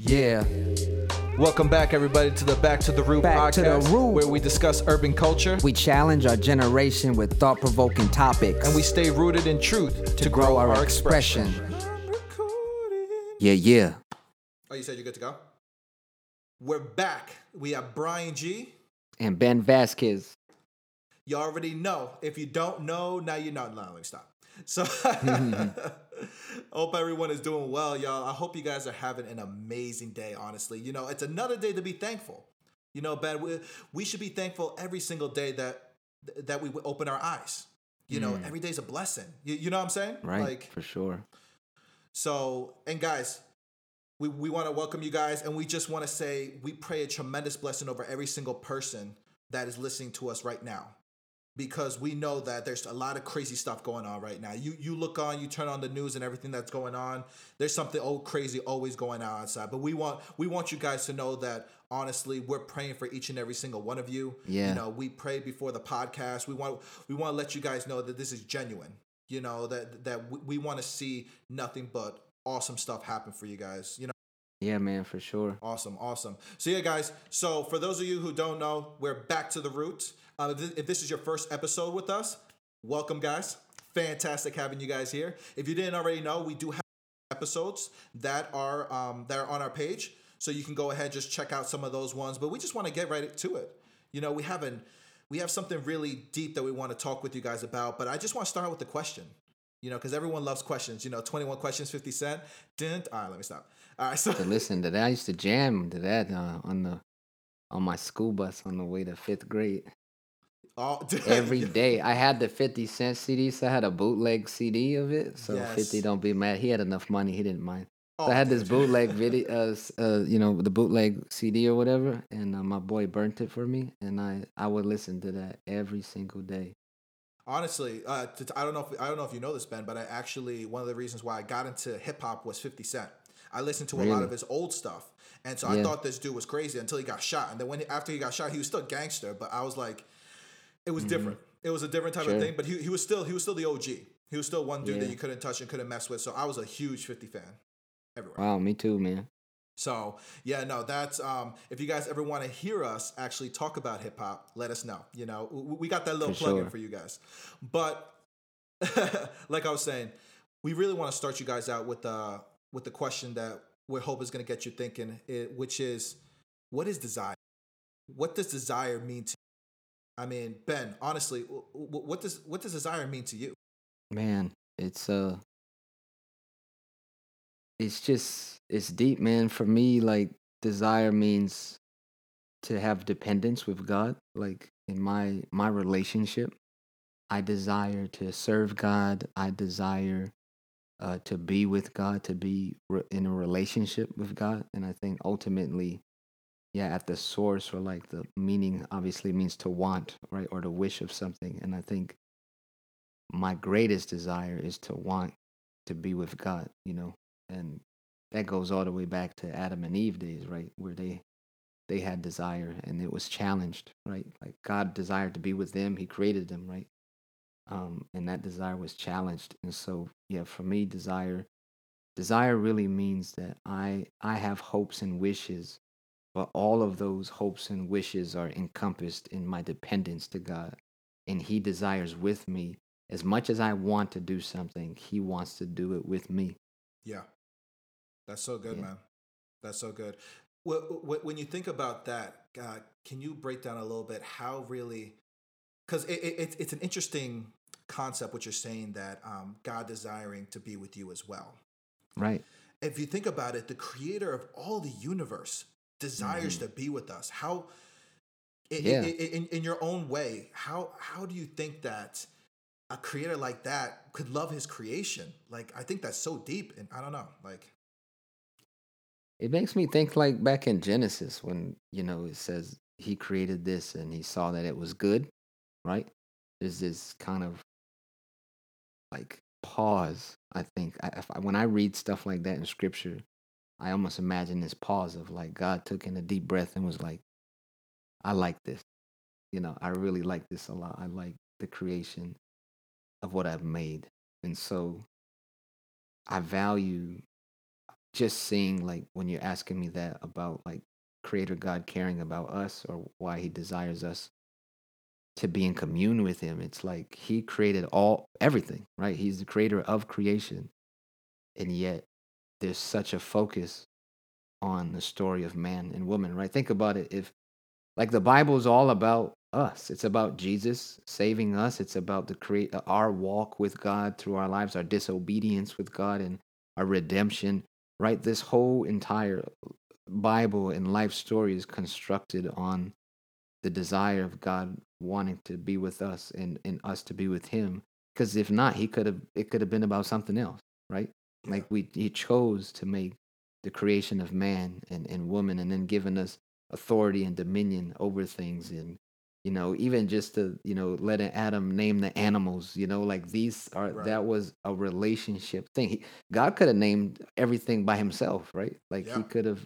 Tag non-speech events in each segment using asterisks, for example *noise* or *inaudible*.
Yeah. Welcome back, everybody, to the Back to the Root Back to the podcast, Root. where we discuss urban culture We challenge our generation with thought provoking topics and we stay rooted in truth to, grow, our, expression. Yeah, yeah. Oh, you said you're good to go? We're back. We have Brian G. And Ben Vasquez. You already know. If you don't know, now you're not let me stop. So, *laughs* *laughs* *laughs* hope everyone is doing well, y'all. I hope you guys are having an amazing day, honestly. You know, it's another day to be thankful. You know, Ben, we, we should be thankful every single day that that we open our eyes. You know, mm. every day's a blessing. You, you know what I'm saying? Right. Like, for sure. so, and guys, we, we want to welcome you guys, and we just want to say we pray a tremendous blessing over every single person that is listening to us right now. Because we know that there's a lot of crazy stuff going on right now. You you look on, you turn on the news and everything that's going on. There's something old crazy always going on outside. But we want we want you guys to know that honestly, we're praying for each and every single one of you. Yeah. You know, we pray before the podcast. We want we want to let you guys know that this is genuine. You know that that we, we want to see nothing but awesome stuff happen for you guys. You know, Yeah, man, for sure. awesome, awesome. So yeah, guys. So for those of you who don't know, we're back to the roots. Um, if, this, is your first episode with us, welcome, guys. Fantastic having you guys here. If you didn't already know, we do have episodes that are um, that are on our page, so you can go ahead just check out some of those ones. But we just want to get right to it. You know, we haven't we have something really deep that we want to talk with you guys about. But I just want to start with the question. You know, because everyone loves questions. You know, twenty one questions, fifty cent. Didn't all right? Let me stop. All right, so To listen to that, I used to jam to that uh, on the on my school bus on the way to fifth grade. *laughs* all, Every day, I had the fifty cent CD, so I had a bootleg CD of it. So fifty, don't be mad. He had enough money; he didn't mind. So Oh, I had this bootleg *laughs* video, uh, uh, you know, the bootleg CD or whatever, and uh, my boy burnt it for me, and I I would listen to that every single day. Honestly, uh, t- I don't know if I don't know if you know this, Ben, but I actually one of the reasons why I got into hip hop was Fifty Cent. I listened to a lot of his old stuff, and so I thought this dude was crazy until he got shot. And then when after he got shot, he was still gangster, but I was like, it was different. It was a different type of Mm-hmm. Thing, but he, he was still he was still the OG. He was still one dude that you couldn't touch and couldn't mess with. So I was a huge Fifty fan everywhere. Wow, me too, man. So yeah, no, that's um, if you guys ever want to hear us actually talk about hip hop, let us know. You know, we, we got that little For plug in sure. for you guys. But *laughs* like I was saying, we really want to start you guys out with the with the question that we hope is going to get you thinking, it, which is, what is desire? What does desire mean to? I mean, Ben, honestly, what does what does desire mean to you? Man, it's uh it's just it's deep, man. For me, like desire means to have dependence with God. Like in my my relationship, I desire to serve God. I desire uh, to be with God, to be re- in a relationship with God. And I think ultimately, yeah, at the source or like the meaning obviously means to want, right? Or to wish of something. And I think my greatest desire is to want to be with God, you know, and that goes all the way back to Adam and Eve days, right, where they they had desire and it was challenged, right? Like God desired to be with them, He created them, right? Um, and that desire was challenged, and so yeah, for me, desire desire really means that I I have hopes and wishes, but all of those hopes and wishes are encompassed in my dependence to God, and He desires with me as much as I want to do something, he wants to do it with me. Yeah, that's so good, Yeah. man. That's so good. Wh- wh- When you think about that, uh, can you break down a little bit how really? Because it, it, it's- it's an interesting concept what you're saying that um, God desiring to be with you as well. Right. If you think about it, the creator of all the universe desires mm-hmm. to be with us. How, i- i- Yeah. in, in your own way, how how do you think that a creator like that could love his creation? Like, I think that's so deep, and I don't know, like. It makes me think like back in Genesis when, you know, it says he created this and he saw that it was good, right? There's this kind of like pause, I think. I, if I, when I read stuff like that in scripture, I almost imagine this pause of like God took in a deep breath and was like, I like this. You know, I really like this a lot. I like the creation of what I've made. And so I value just seeing like when you're asking me that about like creator God caring about us or why he desires us to be in commune with him. It's like he created all everything, right? He's the creator of creation. And yet there's such a focus on the story of man and woman, right? Think about it. If like the Bible is all about us. It's about Jesus saving us. It's about the create uh, our walk with God through our lives, our disobedience with God and our redemption, right? This whole entire Bible and life story is constructed on the desire of God wanting to be with us and, and us to be with him. Because if not, he could have it could have been about something else, right? Yeah. Like we he chose to make the creation of man and, and woman and then given us authority and dominion over things and you know even just to you know letting adam name the animals you know like these are right. that was a relationship thing he, god could have named everything by himself right like yeah. he could have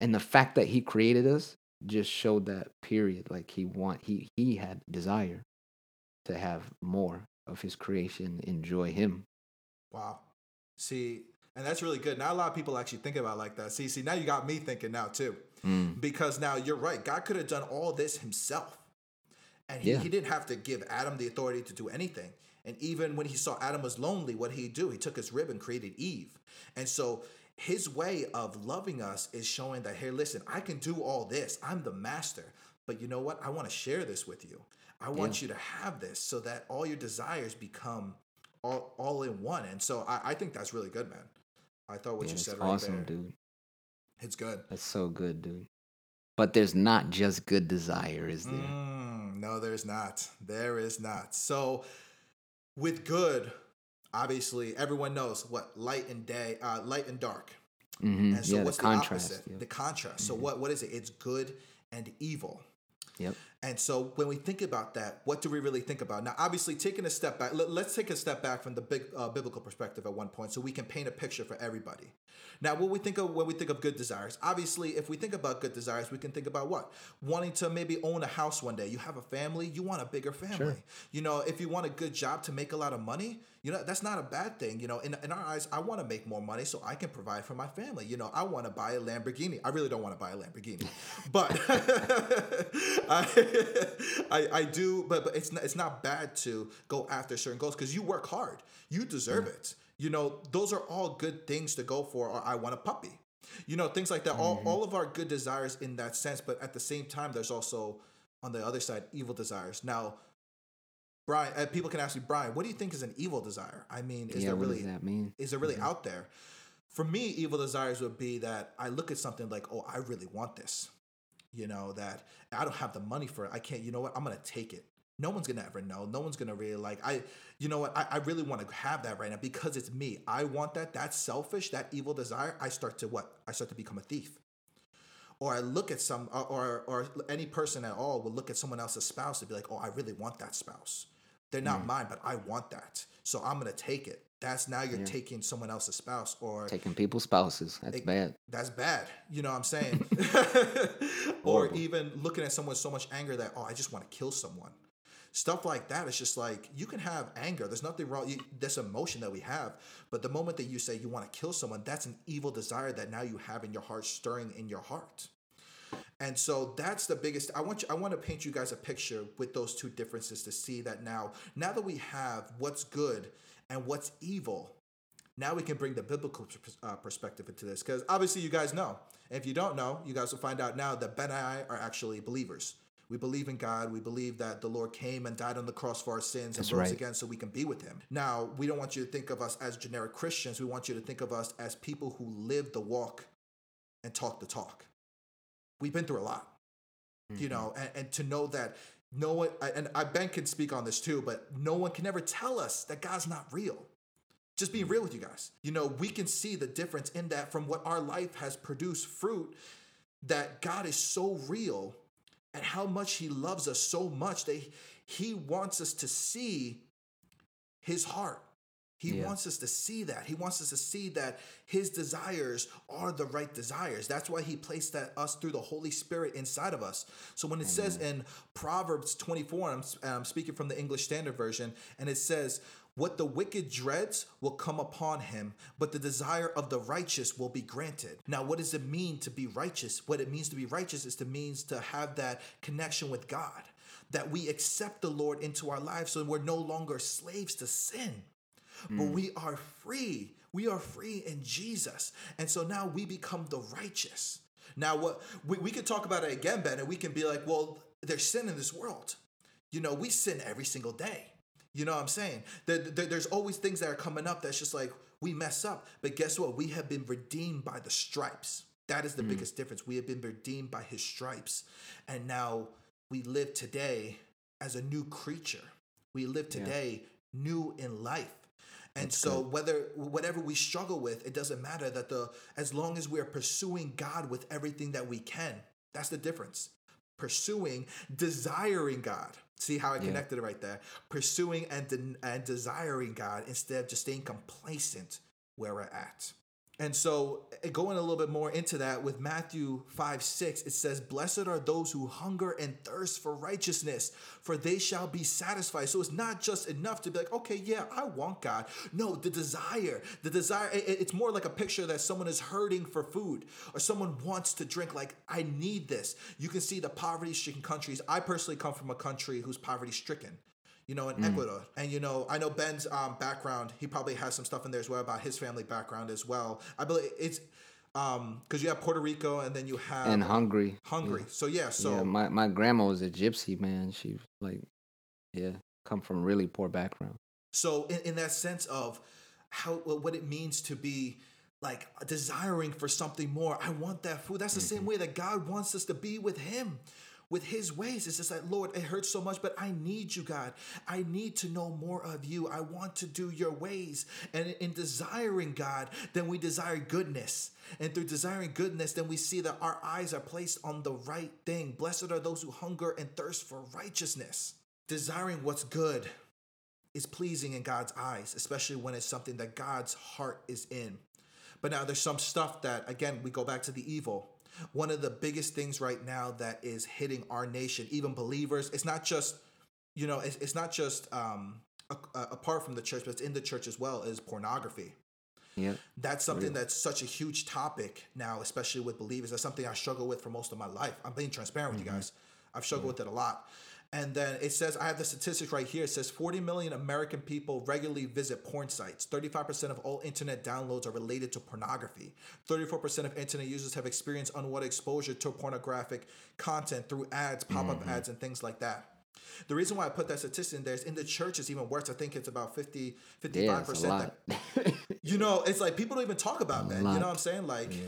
and the fact that he created us just showed that period like he want he he had desire to have more of his creation enjoy him wow see and that's really good not a lot of people actually think about like that see see now you got me thinking now too mm. because now you're right god could have done all this himself and he, yeah. he didn't have to give adam the authority to do anything and even when he saw adam was lonely what did he do he took his rib and created eve and so his way of loving us is showing that, hey, listen, I can do all this. I'm the master. But you know what? I want to share this with you. I want yeah. you to have this so that all your desires become all, all in one. And so I, I think that's really good, man. I thought what yeah, you said right awesome, there. dude. It's good. That's so good, dude. But there's not just good desire, is there? Mm, no, there's not. There is not. So with good, obviously everyone knows what light and day, uh, light and dark. Mm-hmm. And so yeah, what's the, the opposite? Yeah. The contrast. Mm-hmm. So what what is it? It's good and evil. Yep. And so when we think about that, what do we really think about? Now, obviously, taking a step back, let, us take a step back from the big uh, biblical perspective at one point, so we can paint a picture for everybody. Now, what we think of when we think of good desires, obviously, if we think about good desires, we can think about what wanting to maybe own a house one day. You have a family, you want a bigger family. Sure. You know, if you want a good job to make a lot of money, you know that's not a bad thing. You know, in in our eyes, I want to make more money so I can provide for my family. You know, I want to buy a Lamborghini. I really don't want to buy a Lamborghini, but *laughs* I, *laughs* I, I do. But but it's not, it's not bad to go after certain goals because you work hard. You deserve it. You know, those are all good things to go for, or I want a puppy. You know, things like that. Mm-hmm. All, all of our good desires in that sense, but at the same time, there's also on the other side evil desires. Now, Brian, uh, people can ask me, Brian, what do you think is an evil desire? I mean, is yeah, there really that mean? Is there really mm-hmm. out there? For me, evil desires would be that I look at something like, oh, I really want this. You know, that I don't have the money for it. I can't, you know what? I'm gonna take it no one's gonna ever know. No one's gonna really like I you know what I, I really want to have that right now because it's me. I want that. That's selfish, that evil desire. I start to what? I start to become a thief. Or I look at some or or, any person at all will look at someone else's spouse and be like, oh, I really want that spouse. They're not mm. mine, but I want that. So I'm gonna take it. That's now you're yeah. taking someone else's spouse or taking people's spouses. That's it, bad. That's bad. You know what I'm saying? *laughs* *laughs* or even looking at someone with so much anger that, oh, I just want to kill someone stuff like that it's just like you can have anger there's nothing wrong you, this emotion that we have but the moment that you say you want to kill someone that's an evil desire that now you have in your heart stirring in your heart and so that's the biggest i want you i want to paint you guys a picture with those two differences to see that now now that we have what's good and what's evil now we can bring the biblical uh, perspective into this because obviously you guys know and if you don't know you guys will find out now that ben and i are actually believers we believe in God. We believe that the Lord came and died on the cross for our sins That's and rose right. again so we can be with Him. Now, we don't want you to think of us as generic Christians. We want you to think of us as people who live the walk and talk the talk. We've been through a lot, mm-hmm. you know, and, and to know that no one, and I, Ben can speak on this too, but no one can ever tell us that God's not real. Just being real with you guys. You know, we can see the difference in that from what our life has produced fruit that God is so real and how much he loves us so much that he wants us to see his heart. He yeah. wants us to see that. He wants us to see that his desires are the right desires. That's why he placed that us through the Holy Spirit inside of us. So when it Amen. says in Proverbs 24, I'm, I'm speaking from the English Standard Version, and it says, What the wicked dreads will come upon him, but the desire of the righteous will be granted. Now, what does it mean to be righteous? What it means to be righteous is to means to have that connection with God, that we accept the Lord into our lives so we're no longer slaves to sin, but mm. we are free. We are free in Jesus. And so now we become the righteous. Now, what we, we could talk about it again, Ben, and we can be like, well, there's sin in this world. You know, we sin every single day. You know what I'm saying? There, there- there's always things that are coming up that's just like we mess up. But guess what? We have been redeemed by the stripes. That is the mm. biggest difference. We have been redeemed by his stripes. And now we live today as a new creature. We live Yeah. today new in life. And That's so whether whatever we struggle with, it doesn't matter that the as long as we are pursuing God with everything that we can. That's the difference. Pursuing, desiring God. See how I Yeah. connected it right there. Pursuing and de- and desiring God instead of just staying complacent where we're at. And so, uh, going a little bit more into that with Matthew 5 6, it says, Blessed are those who hunger and thirst for righteousness, for they shall be satisfied. So, it's not just enough to be like, okay, yeah, I want God. No, the desire, the desire, it- it- it's more like a picture that someone is hurting for food or someone wants to drink, like, I need this. You can see the poverty stricken countries. I personally come from a country who's poverty stricken you know, in Ecuador. And you know, I know Ben's um, background. He probably has some stuff in there as well about his family background as well. I believe it's um because you have Puerto Rico and then you have and hungry. Hungary. So yeah, so yeah, my my grandma was a gypsy man. She like, yeah, come from really poor background. So in, in that sense of how what it means to be like desiring for something more, I want that food. That's the same way that God wants us to be with Him. With his ways, it's just like, Lord, it hurts so much, but I need you, God. I need to know more of you. I want to do your ways. And in desiring God, then we desire goodness. And through desiring goodness, then we see that our eyes are placed on the right thing. Blessed are those who hunger and thirst for righteousness. Desiring what's good is pleasing in God's eyes, especially when it's something that God's heart is in. But now there's some stuff that, again, we go back to the evil. One of the biggest things right now that is hitting our nation, even believers, it's not just, you know, it's, it's not just um, a, a- apart from the church, but it's in the church as well, is pornography. Yep. That's something that's such a huge topic now, especially with believers. That's something I struggle with for most of my life. I'm being transparent with you guys. I've struggled with it a lot. And then it says, I have the statistics right here. It says 40 million American people regularly visit porn sites. 35% of all internet downloads are related to pornography. 34% of internet users have experienced unwanted exposure to pornographic content through ads, pop up ads, and things like that. The reason why I put that statistic in there is in the church it's even worse. I think it's about 50, 55% Yeah, that *laughs* you know, it's like people don't even talk about that. You know what I'm saying? Like, Yeah.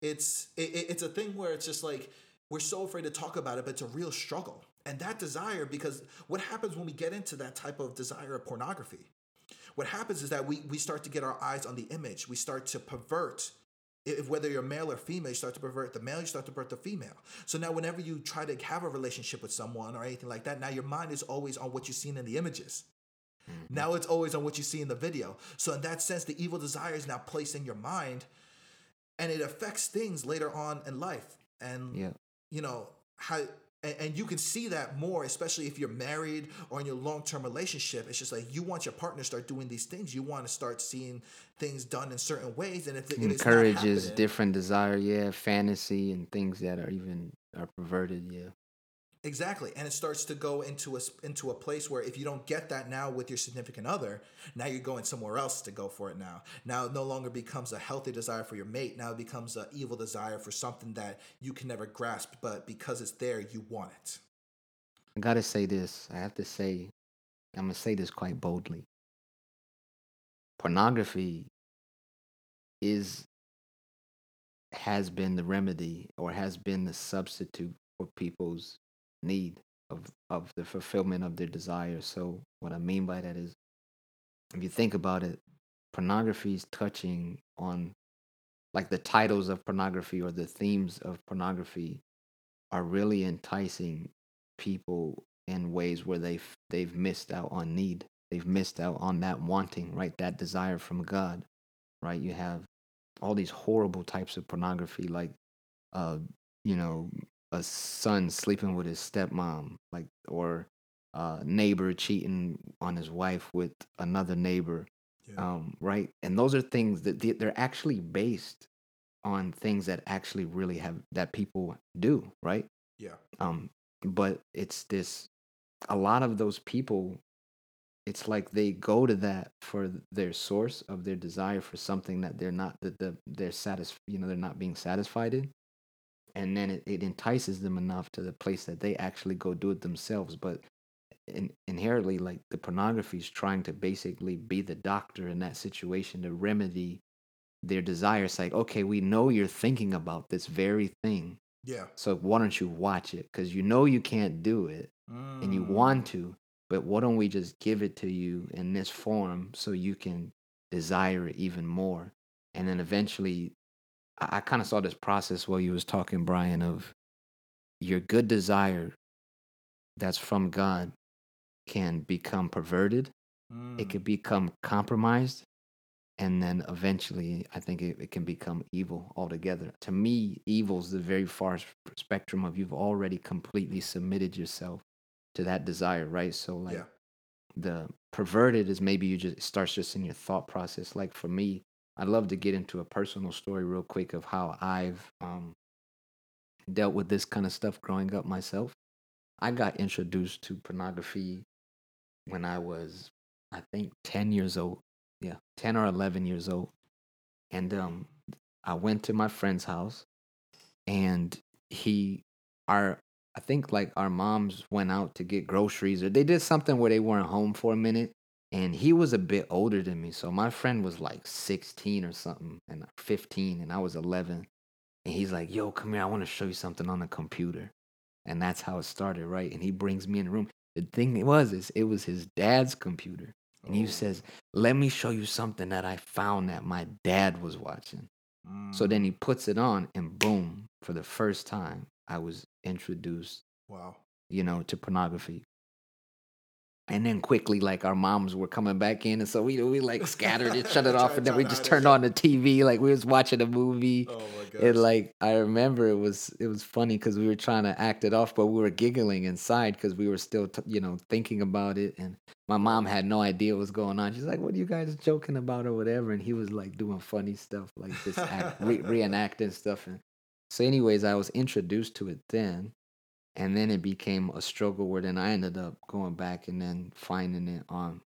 it's it, it- it's a thing where it's just like we're so afraid to talk about it, but it's a real struggle. And that desire, because what happens when we get into that type of desire of pornography? What happens is that we we start to get our eyes on the image. We start to pervert. If whether you're male or female, you start to pervert the male, you start to pervert the female. So now, whenever you try to have a relationship with someone or anything like that, now your mind is always on what you've seen in the images. Mm-hmm. Now it's always on what you see in the video. So in that sense, the evil desire is now placed in your mind, and it affects things later on in life. And yeah. you know how, and, and you can see that more, especially if you're married or in your long-term relationship. It's just like you want your partner to start doing these things. You want to start seeing things done in certain ways, and if, it- if it's not Encourages different desire, yeah, fantasy and things that are even are perverted, yeah. Exactly, and it starts to go into a into a place where if you don't get that now with your significant other, now you're going somewhere else to go for it. Now, now it no longer becomes a healthy desire for your mate. Now it becomes an evil desire for something that you can never grasp, but because it's there, you want it. I gotta say this. I have to say, I'm gonna say this quite boldly. Pornography is has been the remedy or has been the substitute for people's need of of the fulfillment of their desires. So what I mean by that is if you think about it, pornography is touching on like the titles of pornography or the themes of pornography are really enticing people in ways where they've they've missed out on need. They've missed out on that wanting, right? That desire from God, right? You have all these horrible types of pornography, like, uh, you know, a son sleeping with his stepmom, like, or uh, neighbor cheating on his wife with another neighbor, Yeah. um, right? And those are things that they- they're actually based on things that actually really have that people do, right? yeah. Um, but it's this. A lot of those people, it's like they go to that for their source of their desire for something that they're not that the they're satis you know they're not being satisfied in, and then it, it entices them enough to the place that they actually go do it themselves. But in, inherently, like the pornography is trying to basically be the doctor in that situation to remedy their desire. It's like, okay, we know you're thinking about this very thing. Yeah. So why don't you watch it? Because you know you can't do it and you Mm. want to, but why don't we just give it to you in this form so you can desire it even more? And then eventually, I, I kind of saw this process while you was talking, Brian, of your good desire that's from God can become perverted. Mm. It could become compromised. And then eventually, I think it, it can become evil altogether. To me, evil's the very far spectrum of you've already completely submitted yourself to that desire, right? So, like, yeah. the perverted is maybe you just it starts just in your thought process. Like for me, I'd love to get into a personal story real quick of how I've um, dealt with this kind of stuff growing up myself. I got introduced to pornography when I was, I think, ten years old. Yeah, ten or eleven years old, and um, I went to my friend's house, and he, our, I think like our moms went out to get groceries or they did something where they weren't home for a minute, and he was a bit older than me, so my friend was like sixteen or something, and fifteen, and I was eleven, and he's like, "Yo, come here, I want to show you something on the computer," and that's how it started, right? And he brings me in the room. The thing was is it was his dad's computer. And he Oh. says, Let me show you something that I found that my dad was watching. So then he Mm. puts it on, and boom, for the first time, I was introduced, Wow. you know, to pornography. And then quickly, like our moms were coming back in, and so we we like scattered it, shut it *laughs* off, and then we just turned on the TV, like we was watching a movie. Oh my gosh. It like I remember it was it was funny because we were trying to act it off, but we were giggling inside because we were still t- you know thinking about it. And my mom had no idea what was going on. She's like, "What are you guys joking about or whatever?" And he was like doing funny stuff, like just act, re- *laughs* reenacting stuff. And so, anyways, I was introduced to it then, and then it became a struggle where then I ended up going back and then finding it on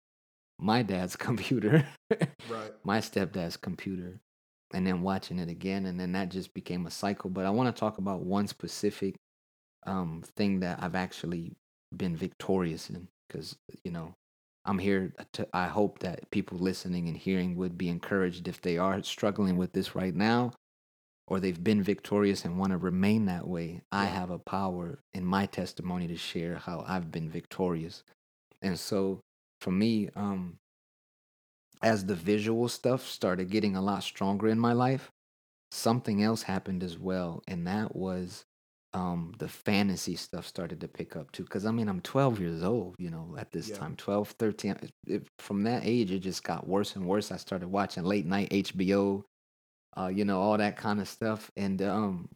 my dad's *laughs* computer right. my stepdad's computer and then watching it again and then that just became a cycle but i want to talk about one specific um, thing that i've actually been victorious in because you know i'm here to i hope that people listening and hearing would be encouraged if they are struggling with this right now or they've been victorious and want to remain that way i Yeah. have a power in my testimony to share how i've been victorious and so for me um as the visual stuff started getting a lot stronger in my life, something else happened as well, and that was um, the fantasy stuff started to pick up too. Because I mean, I'm 12 years old, you know, at this Yeah. time, 12, 13. It, it- from that age, it just got worse and worse. I started watching late night HBO, uh, you know, all that kind of stuff, and um,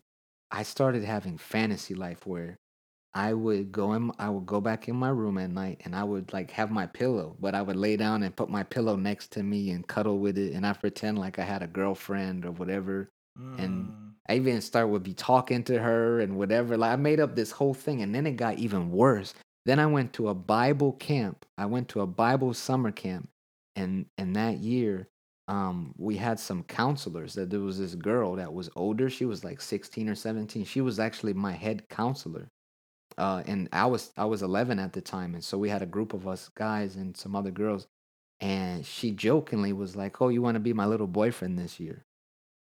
I started having fantasy life where I would go in I would go back in my room at night and I would like have my pillow, but I would lay down and put my pillow next to me and cuddle with it and I pretend like I had a girlfriend or whatever. And Mm. I even start would be talking to her and whatever. Like I made up this whole thing and then it got even worse. Then I went to a Bible camp. I went to a Bible summer camp and and that year um we had some counselors that there was this girl that was older. She was like 16 or 17. She was actually my head counselor uh, and I was I was 11 at the time, and so we had a group of us guys and some other girls, and she jokingly was like, "Oh, you want to be my little boyfriend this year,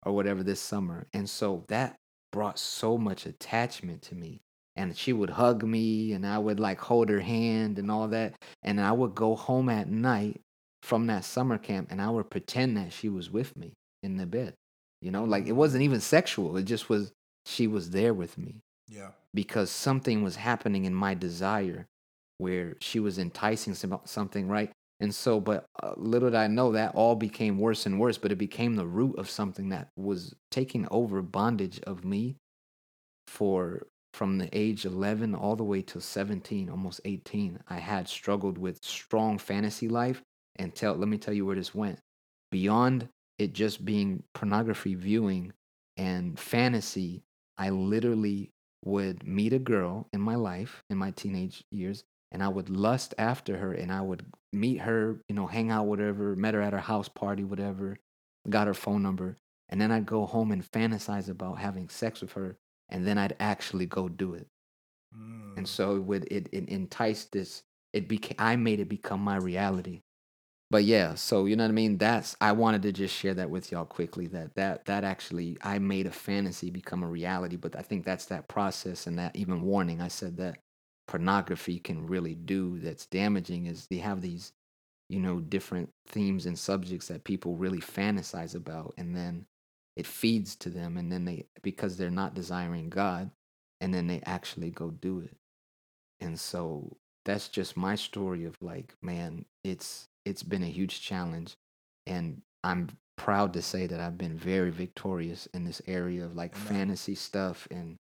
or whatever this summer?" And so that brought so much attachment to me, and she would hug me, and I would like hold her hand and all that, and I would go home at night from that summer camp, and I would pretend that she was with me in the bed, you know, like it wasn't even sexual; it just was she was there with me Yeah. because something was happening in my desire where she was enticing some, something right and so but uh, little did i know that all became worse and worse but it became the root of something that was taking over bondage of me for from the age 11 all the way to 17, almost 18, I had struggled with strong fantasy life. And tell, let me tell you where this went. Beyond it just being pornography viewing and fantasy, I literally would meet a girl in my life in my teenage years and I would lust after her and I would meet her, you know, hang out, whatever, met her at her house party, whatever, got her phone number. And then I'd go home and fantasize about having sex with her and then I'd actually go do it. Mm. And so it would it, it enticed this it became I made it become my reality. But yeah, so you know what I mean? That's I wanted to just share that with y'all quickly that that that actually I made a fantasy become a reality, but I think that's that process and that even warning I said that pornography can really do that's damaging is they have these you know different themes and subjects that people really fantasize about and then it feeds to them and then they because they're not desiring god and then they actually go do it and so that's just my story of like man it's it's been a huge challenge and i'm proud to say that i've been very victorious in this area of like Amen. fantasy stuff and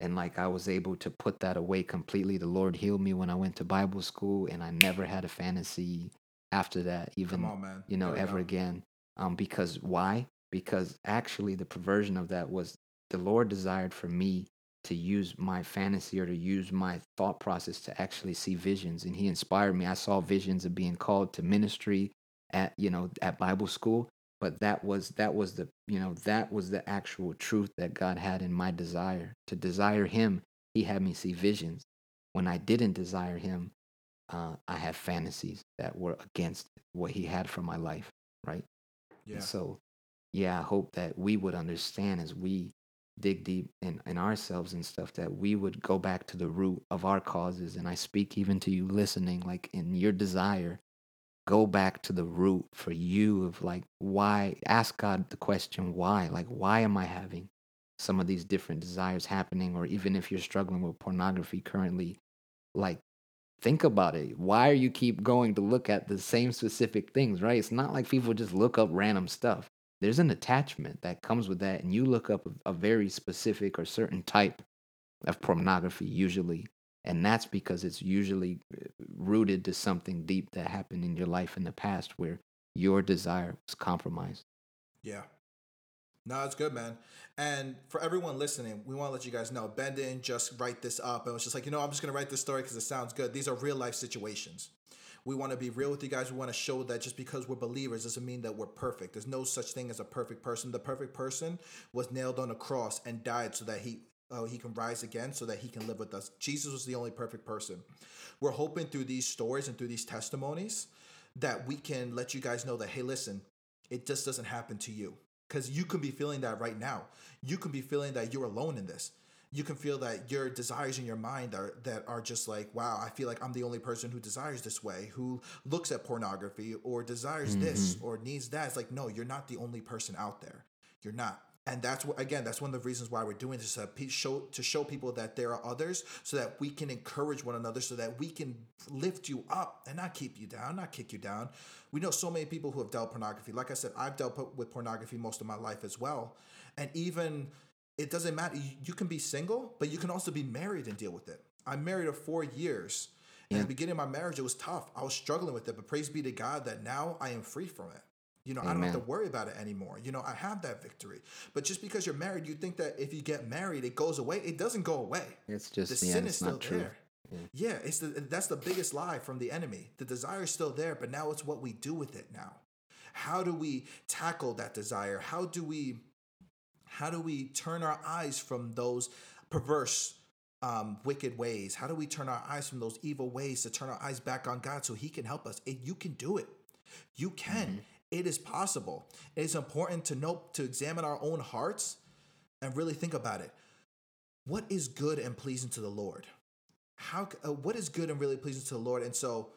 and like i was able to put that away completely. The lord healed me when i went to bible school and i never had a fantasy after that even on, you know ever again um because why? Because actually the perversion of that was the Lord desired for me to use my fantasy or to use my thought process to actually see visions. And he inspired me. I saw visions of being called to ministry at you know at bible school. But that was that was the you know that was the actual truth that god had in my desire. To desire him he had me see visions. When i didn't desire him uh, i had fantasies that were against what he had for my life right? Yeah. And so yeah, I hope that we would understand as we dig deep in, in ourselves and stuff that we would go back to the root of our causes. And I speak even to you listening, like in your desire, go back to the root for you of like why ask God the question why? Like why am I having some of these different desires happening? Or even if you're struggling with pornography currently, like think about it. Why are you keep going to look at the same specific things, right? It's not like people just look up random stuff there's an attachment that comes with that and you look up a, a very specific or certain type of pornography usually and that's because it's usually uh, rooted to something deep that happened in your life in the past where your desire was compromised yeah no, it's good, man. And for everyone listening, we want to let you guys know Ben didn't just write this up and was just like, you know, I'm just going to write this story because it sounds good. These are real life situations. We want to be real with you guys. We want to show that just because we're believers doesn't mean that we're perfect. There's no such thing as a perfect person. The perfect person was nailed on a cross and died so that he uh, he can rise again so that he can live with us. Jesus was the only perfect person. We're hoping through these stories and through these testimonies that we can let you guys know that, hey, listen, it just doesn't happen to you. Because you can be feeling that right now. You can be feeling that you're alone in this you can feel that your desires in your mind are that are just like wow i feel like i'm the only person who desires this way who looks at pornography or desires mm-hmm. this or needs that. It's like no you're not the only person out there. You're not. And that's what again that's one of the reasons why we're doing this to show to show people that there are others so that we can encourage one another so that we can lift you up and not keep you down not kick you down. We know so many people who have dealt pornography. Like i said i've dealt with pornography most of my life as well. And even it doesn't matter. You can be single, but you can also be married and deal with it. I'm married for four years. Yeah. In the beginning of my marriage, it was tough. I was struggling with it, but praise be to God that now I am free from it. You know, Amen. I don't have to worry about it anymore. You know, I have that victory. But just because you're married, you think that if you get married, it goes away. It doesn't go away. It's just the sin is still there. Yeah. yeah, it's the that's the biggest lie from the enemy. The desire is still there, but now it's what we do with it now. How do we tackle that desire? How do we how do we turn our eyes from those perverse, um, wicked ways? How do we turn our eyes from those evil ways to turn our eyes back on God so He can help us? And you can do it. You can. Mm-hmm. It is possible. It is important to know to examine our own hearts and really think about it. What is good and pleasing to the Lord? How uh, what is good and really pleasing to the Lord? And so,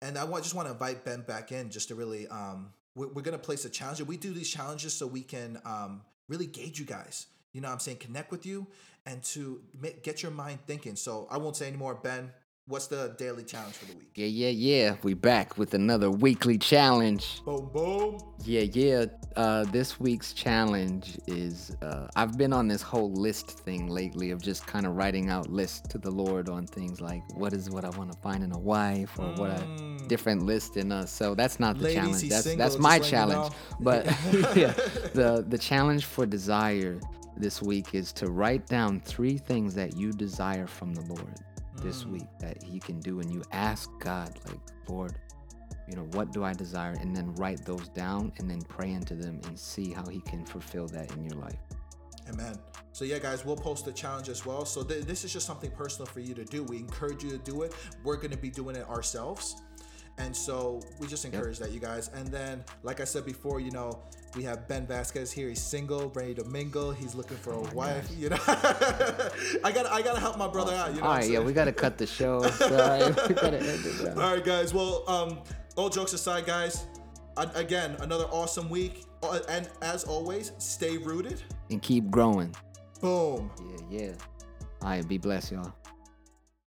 and I want, just want to invite Ben back in just to really um, we're, we're going to place a challenge. We do these challenges so we can um, really gauge you guys. You know I'm saying? Connect with you and to get your mind thinking. So I won't say anymore. Ben, what's the daily challenge for the week? Yeah, yeah, yeah. We back with another weekly challenge. Boom, boom. Yeah, yeah. Uh, this week's challenge is uh, I've been on this whole list thing lately of just kind of writing out lists to the Lord on things like what is what I want to find in a wife or what I different list in us. So that's not the Ladies, challenge. That's single, that's my challenge. But *laughs* *laughs* yeah, the the challenge for desire this week is to write down three things that you desire from the Lord this Mm. week that He can do, and you ask God, like, Lord, you know, what do I desire? And then write those down and then pray into them and see how He can fulfill that in your life. Amen. So yeah, guys, we'll post the challenge as well. So th- this is just something personal for you to do. We encourage you to do it. We're going to be doing it ourselves. And so we just encourage that, you guys. And then, like I said before, you know, we have Ben Vasquez here. He's single, ready to mingle. He's looking for a wife. You know, *laughs* I got I got to help my brother out. You know. All right, yeah, we got to cut the show. *laughs* Sorry, we got to end it now. All right, guys. Well, um, all jokes aside, guys. Again, another awesome week. Uh, And as always, stay rooted. And keep growing. Boom. Yeah, yeah. All right, be blessed, y'all.